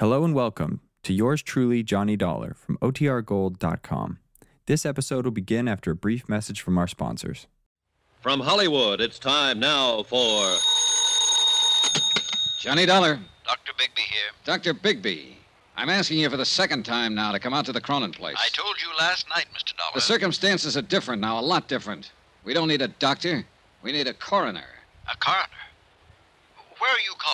Hello and welcome to yours truly, Johnny Dollar from OTRGold.com. This episode will begin after a brief message from our sponsors. From Hollywood, it's time now for. Johnny Dollar. Dr. Bigby here. Dr. Bigby. I'm asking you for the second time now to come out to the Cronin place. I told you last night, Mr. Dollar. The circumstances are different now, a lot different. We don't need a doctor. We need a coroner. A coroner. Where are you calling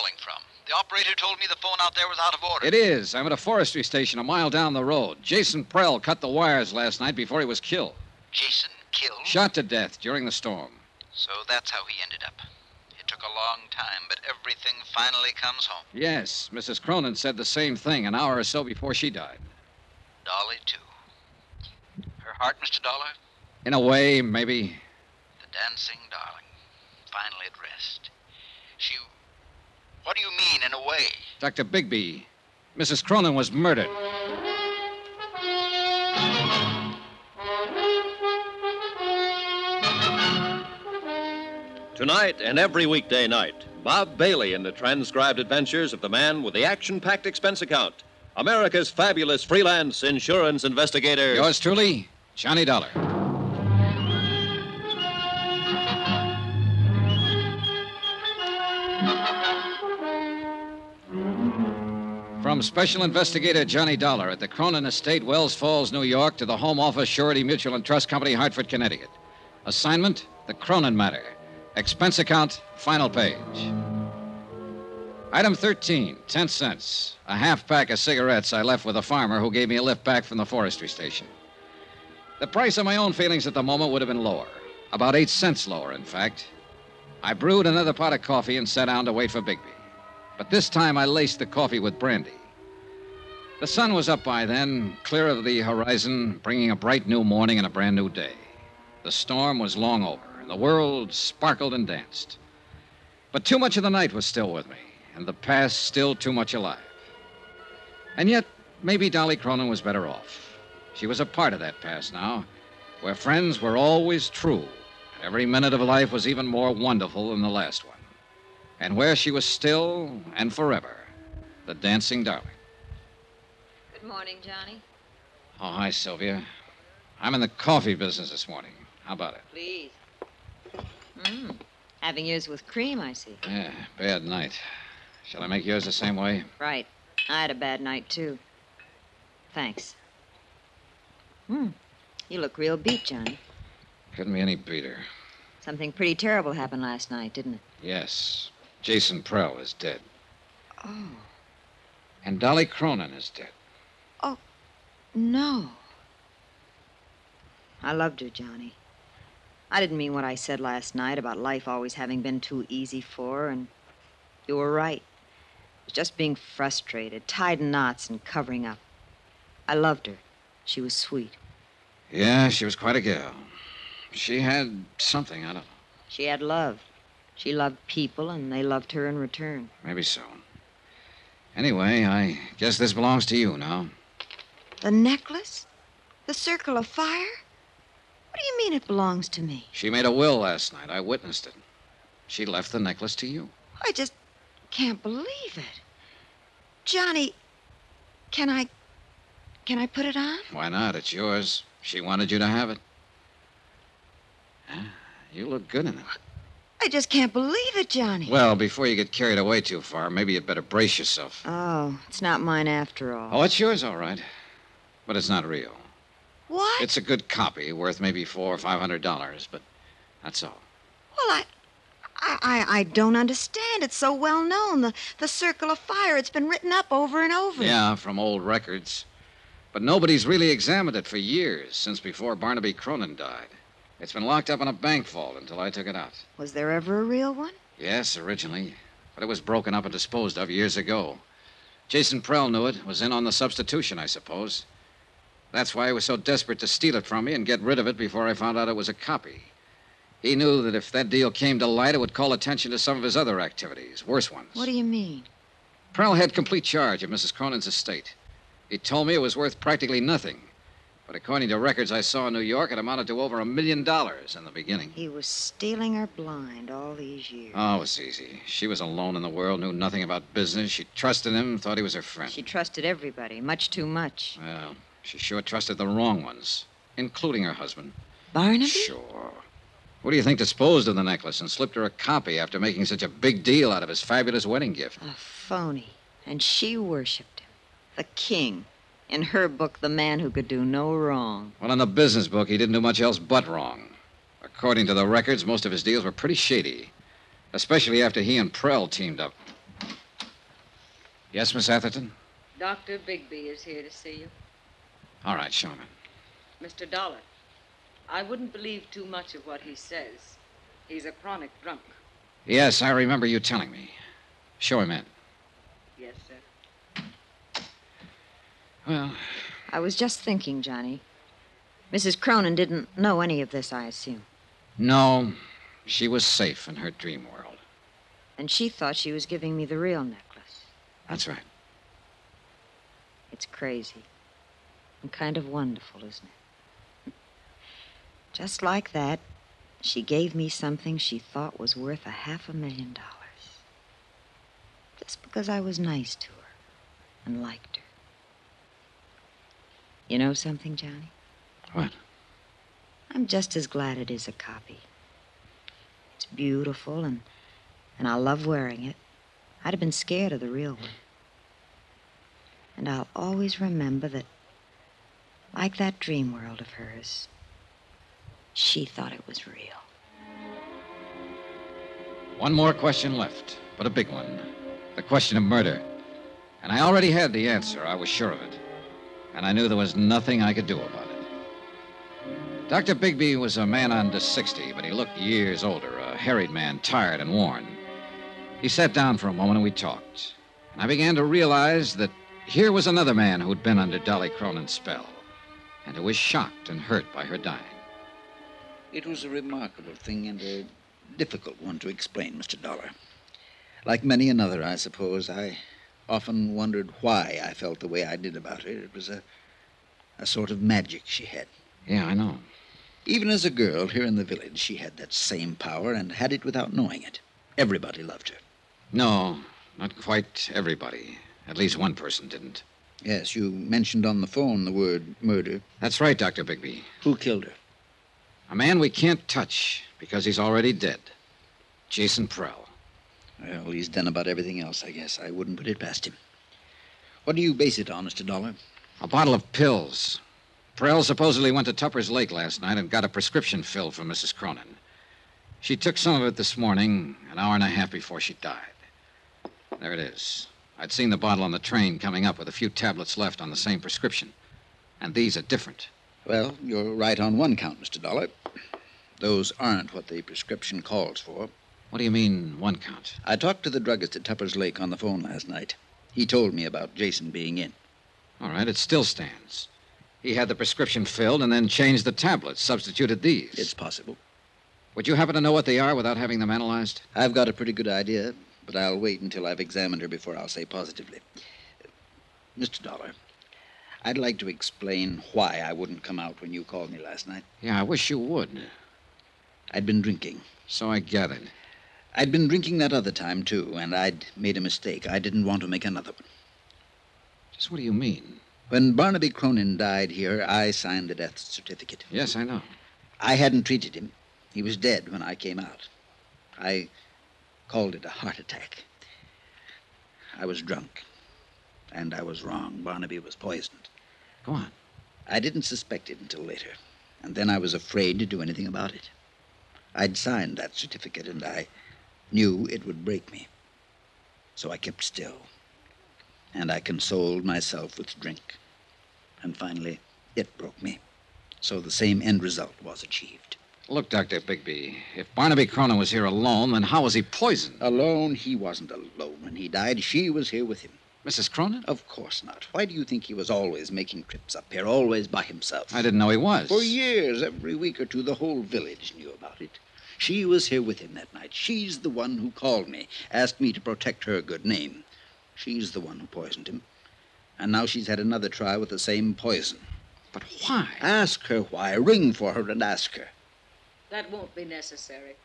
from? The operator told me the phone out there was out of order. It is. I'm at a forestry station a mile down the road. Jason Prell cut the wires last night before he was killed. Jason killed? Shot to death during the storm. So that's how he ended up. It took a long time, but everything finally comes home. Yes, Mrs. Cronin said the same thing an hour or so before she died. Dolly, too. Her heart, Mr. Dollar? In a way, maybe. The dancing darling. Finally at rest. She. What do you mean, in a way? Dr. Bigby, Mrs. Cronin was murdered. Tonight and every weekday night, Bob Bailey in the transcribed adventures of the man with the action packed expense account. America's fabulous freelance insurance investigator. Yours truly, Johnny Dollar. From Special Investigator Johnny Dollar at the Cronin Estate, Wells Falls, New York, to the Home Office Surety Mutual and Trust Company, Hartford, Connecticut. Assignment The Cronin Matter. Expense account, final page. Item 13, 10 cents. A half pack of cigarettes I left with a farmer who gave me a lift back from the forestry station. The price of my own feelings at the moment would have been lower. About eight cents lower, in fact. I brewed another pot of coffee and sat down to wait for Bigby. But this time I laced the coffee with brandy. The sun was up by then, clear of the horizon, bringing a bright new morning and a brand new day. The storm was long over, and the world sparkled and danced. But too much of the night was still with me, and the past still too much alive. And yet, maybe Dolly Cronin was better off. She was a part of that past now, where friends were always true, and every minute of life was even more wonderful than the last one, and where she was still and forever the dancing darling. Good morning, Johnny. Oh, hi, Sylvia. I'm in the coffee business this morning. How about it? Please. Mmm. Having yours with cream, I see. Yeah, bad night. Shall I make yours the same way? Right. I had a bad night, too. Thanks. Hmm. You look real beat, Johnny. Couldn't be any beater. Something pretty terrible happened last night, didn't it? Yes. Jason Prell is dead. Oh. And Dolly Cronin is dead. No. I loved her, Johnny. I didn't mean what I said last night about life always having been too easy for her, and you were right. It was just being frustrated, tied in knots, and covering up. I loved her. She was sweet. Yeah, she was quite a girl. She had something, I don't know. She had love. She loved people, and they loved her in return. Maybe so. Anyway, I guess this belongs to you now. The necklace? The circle of fire? What do you mean it belongs to me? She made a will last night. I witnessed it. She left the necklace to you. I just can't believe it. Johnny, can I. Can I put it on? Why not? It's yours. She wanted you to have it. Yeah, you look good in it. I just can't believe it, Johnny. Well, before you get carried away too far, maybe you'd better brace yourself. Oh, it's not mine after all. Oh, it's yours, all right. But it's not real. what? It's a good copy, worth maybe four or five hundred dollars, but that's all. Well, I, I, I, don't understand. It's so well known. The, the circle of fire. It's been written up over and over. Yeah, from old records. But nobody's really examined it for years, since before Barnaby Cronin died. It's been locked up in a bank vault until I took it out. Was there ever a real one? Yes, originally. But it was broken up and disposed of years ago. Jason Prell knew it, was in on the substitution, I suppose. That's why he was so desperate to steal it from me and get rid of it before I found out it was a copy. He knew that if that deal came to light, it would call attention to some of his other activities, worse ones. What do you mean? Prell had complete charge of Mrs. Cronin's estate. He told me it was worth practically nothing. But according to records I saw in New York, it amounted to over a million dollars in the beginning. He was stealing her blind all these years. Oh, it was easy. She was alone in the world, knew nothing about business. She trusted him, thought he was her friend. She trusted everybody, much too much. Well, she sure trusted the wrong ones, including her husband. Barnaby? Sure. What do you think disposed of the necklace and slipped her a copy after making such a big deal out of his fabulous wedding gift? A phony. And she worshipped him. The king. In her book, the man who could do no wrong. Well, in the business book, he didn't do much else but wrong. According to the records, most of his deals were pretty shady, especially after he and Prell teamed up. Yes, Miss Atherton? Dr. Bigby is here to see you. All right, show him. Mr. Dollar, I wouldn't believe too much of what he says. He's a chronic drunk. Yes, I remember you telling me. Show him in. Yes, sir. Well, I was just thinking, Johnny. Mrs. Cronin didn't know any of this, I assume. no, she was safe in her dream world. And she thought she was giving me the real necklace. That's right. It's crazy. And kind of wonderful, isn't it? Just like that, she gave me something she thought was worth a half a million dollars. Just because I was nice to her and liked her. You know something, Johnny? What? I'm just as glad it is a copy. It's beautiful and and I love wearing it. I'd have been scared of the real one. And I'll always remember that like that dream world of hers, she thought it was real. One more question left, but a big one. The question of murder. And I already had the answer. I was sure of it. And I knew there was nothing I could do about it. Dr. Bigby was a man under 60, but he looked years older, a harried man, tired and worn. He sat down for a moment and we talked. And I began to realize that here was another man who'd been under Dolly Cronin's spell and who was shocked and hurt by her dying. It was a remarkable thing and a difficult one to explain, Mr. Dollar. Like many another, I suppose, I often wondered why I felt the way I did about her. It was a, a sort of magic she had. Yeah, I know. Even as a girl here in the village, she had that same power and had it without knowing it. Everybody loved her. No, not quite everybody. At least one person didn't. Yes, you mentioned on the phone the word murder. That's right, Dr. Bigby. Who killed her? A man we can't touch because he's already dead. Jason Prell. Well, he's done about everything else, I guess. I wouldn't put it past him. What do you base it on, Mr. Dollar? A bottle of pills. Prell supposedly went to Tupper's Lake last night and got a prescription filled for Mrs. Cronin. She took some of it this morning, an hour and a half before she died. There it is. I'd seen the bottle on the train coming up with a few tablets left on the same prescription. And these are different. Well, you're right on one count, Mr. Dollar. Those aren't what the prescription calls for. What do you mean, one count? I talked to the druggist at Tupper's Lake on the phone last night. He told me about Jason being in. All right, it still stands. He had the prescription filled and then changed the tablets, substituted these. It's possible. Would you happen to know what they are without having them analyzed? I've got a pretty good idea, but I'll wait until I've examined her before I'll say positively. Mr. Dollar, I'd like to explain why I wouldn't come out when you called me last night. Yeah, I wish you would. I'd been drinking. So I gathered. I'd been drinking that other time, too, and I'd made a mistake. I didn't want to make another one. Just what do you mean? When Barnaby Cronin died here, I signed the death certificate. Yes, I know. I hadn't treated him. He was dead when I came out. I called it a heart attack. I was drunk. And I was wrong. Barnaby was poisoned. Go on. I didn't suspect it until later. And then I was afraid to do anything about it. I'd signed that certificate, and I knew it would break me. So I kept still. And I consoled myself with drink. And finally, it broke me. So the same end result was achieved. Look, Dr. Bigby, if Barnaby Cronin was here alone, then how was he poisoned? Alone, he wasn't alone when he died. She was here with him. Mrs. Cronin? Of course not. Why do you think he was always making trips up here, always by himself? I didn't know he was. For years, every week or two, the whole village knew about it. She was here with him that night. She's the one who called me, asked me to protect her good name. She's the one who poisoned him. And now she's had another try with the same poison. But why? Ask her why. Ring for her and ask her. That won't be necessary.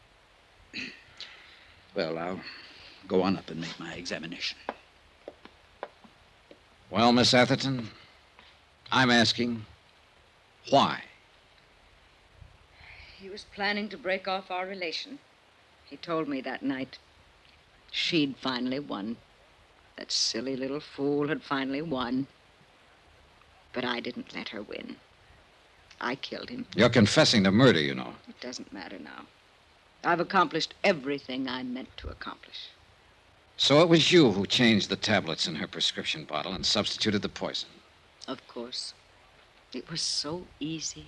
Well, I'll go on up and make my examination. Well, Miss Atherton, I'm asking why? He was planning to break off our relation. He told me that night. She'd finally won. That silly little fool had finally won. But I didn't let her win. I killed him. You're confessing to murder, you know. It doesn't matter now. I've accomplished everything I meant to accomplish. So it was you who changed the tablets in her prescription bottle and substituted the poison. Of course. It was so easy.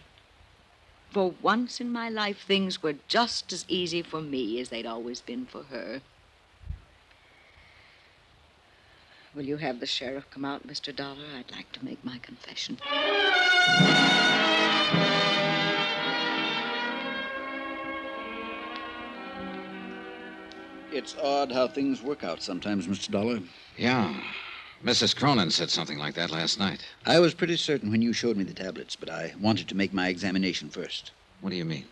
For once in my life, things were just as easy for me as they'd always been for her. Will you have the sheriff come out, Mr. Dollar? I'd like to make my confession. It's odd how things work out sometimes, Mr. Dollar. Yeah. Mrs. Cronin said something like that last night. I was pretty certain when you showed me the tablets, but I wanted to make my examination first. What do you mean?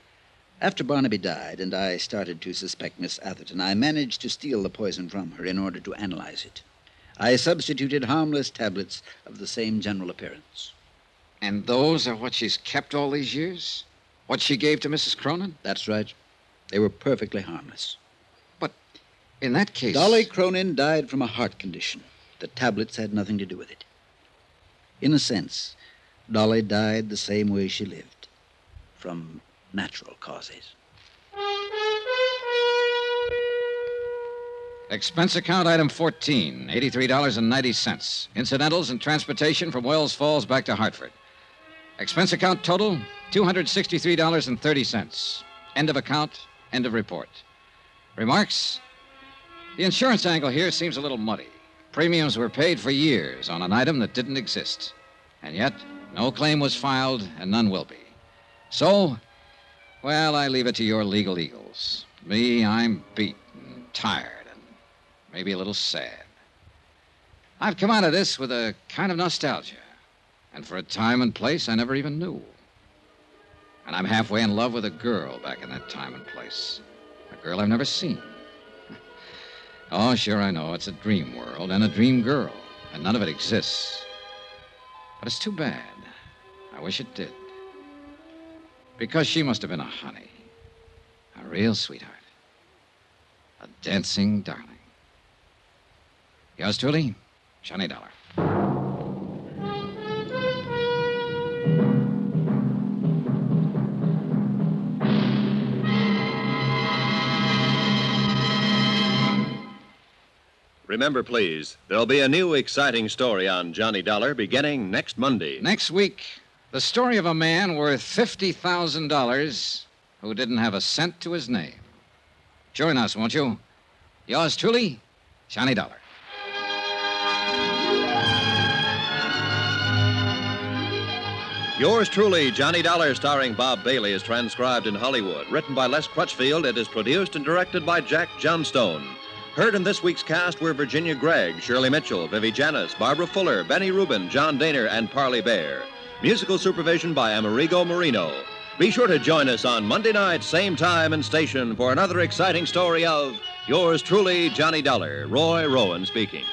After Barnaby died and I started to suspect Miss Atherton, I managed to steal the poison from her in order to analyze it. I substituted harmless tablets of the same general appearance. And those are what she's kept all these years? What she gave to Mrs. Cronin? That's right. They were perfectly harmless. In that case. Dolly Cronin died from a heart condition. The tablets had nothing to do with it. In a sense, Dolly died the same way she lived from natural causes. Expense account item 14, $83.90. Incidentals and transportation from Wells Falls back to Hartford. Expense account total, $263.30. End of account, end of report. Remarks? The insurance angle here seems a little muddy. Premiums were paid for years on an item that didn't exist. And yet, no claim was filed, and none will be. So, well, I leave it to your legal eagles. Me, I'm beat and tired and maybe a little sad. I've come out of this with a kind of nostalgia. And for a time and place I never even knew. And I'm halfway in love with a girl back in that time and place. A girl I've never seen. Oh, sure, I know. It's a dream world and a dream girl, and none of it exists. But it's too bad. I wish it did. Because she must have been a honey. A real sweetheart. A dancing darling. Yours truly, Johnny Dollar. Remember, please, there'll be a new exciting story on Johnny Dollar beginning next Monday. Next week, the story of a man worth $50,000 who didn't have a cent to his name. Join us, won't you? Yours truly, Johnny Dollar. Yours truly, Johnny Dollar, starring Bob Bailey, is transcribed in Hollywood. Written by Les Crutchfield, it is produced and directed by Jack Johnstone. Heard in this week's cast were Virginia Gregg, Shirley Mitchell, Vivi Janiss, Barbara Fuller, Benny Rubin, John Dehner, and Parley Baer. Musical supervision by Amerigo Marino. Be sure to join us on Monday night, same time and station, for another exciting story of yours truly, Johnny Dollar. Roy Rowan speaking.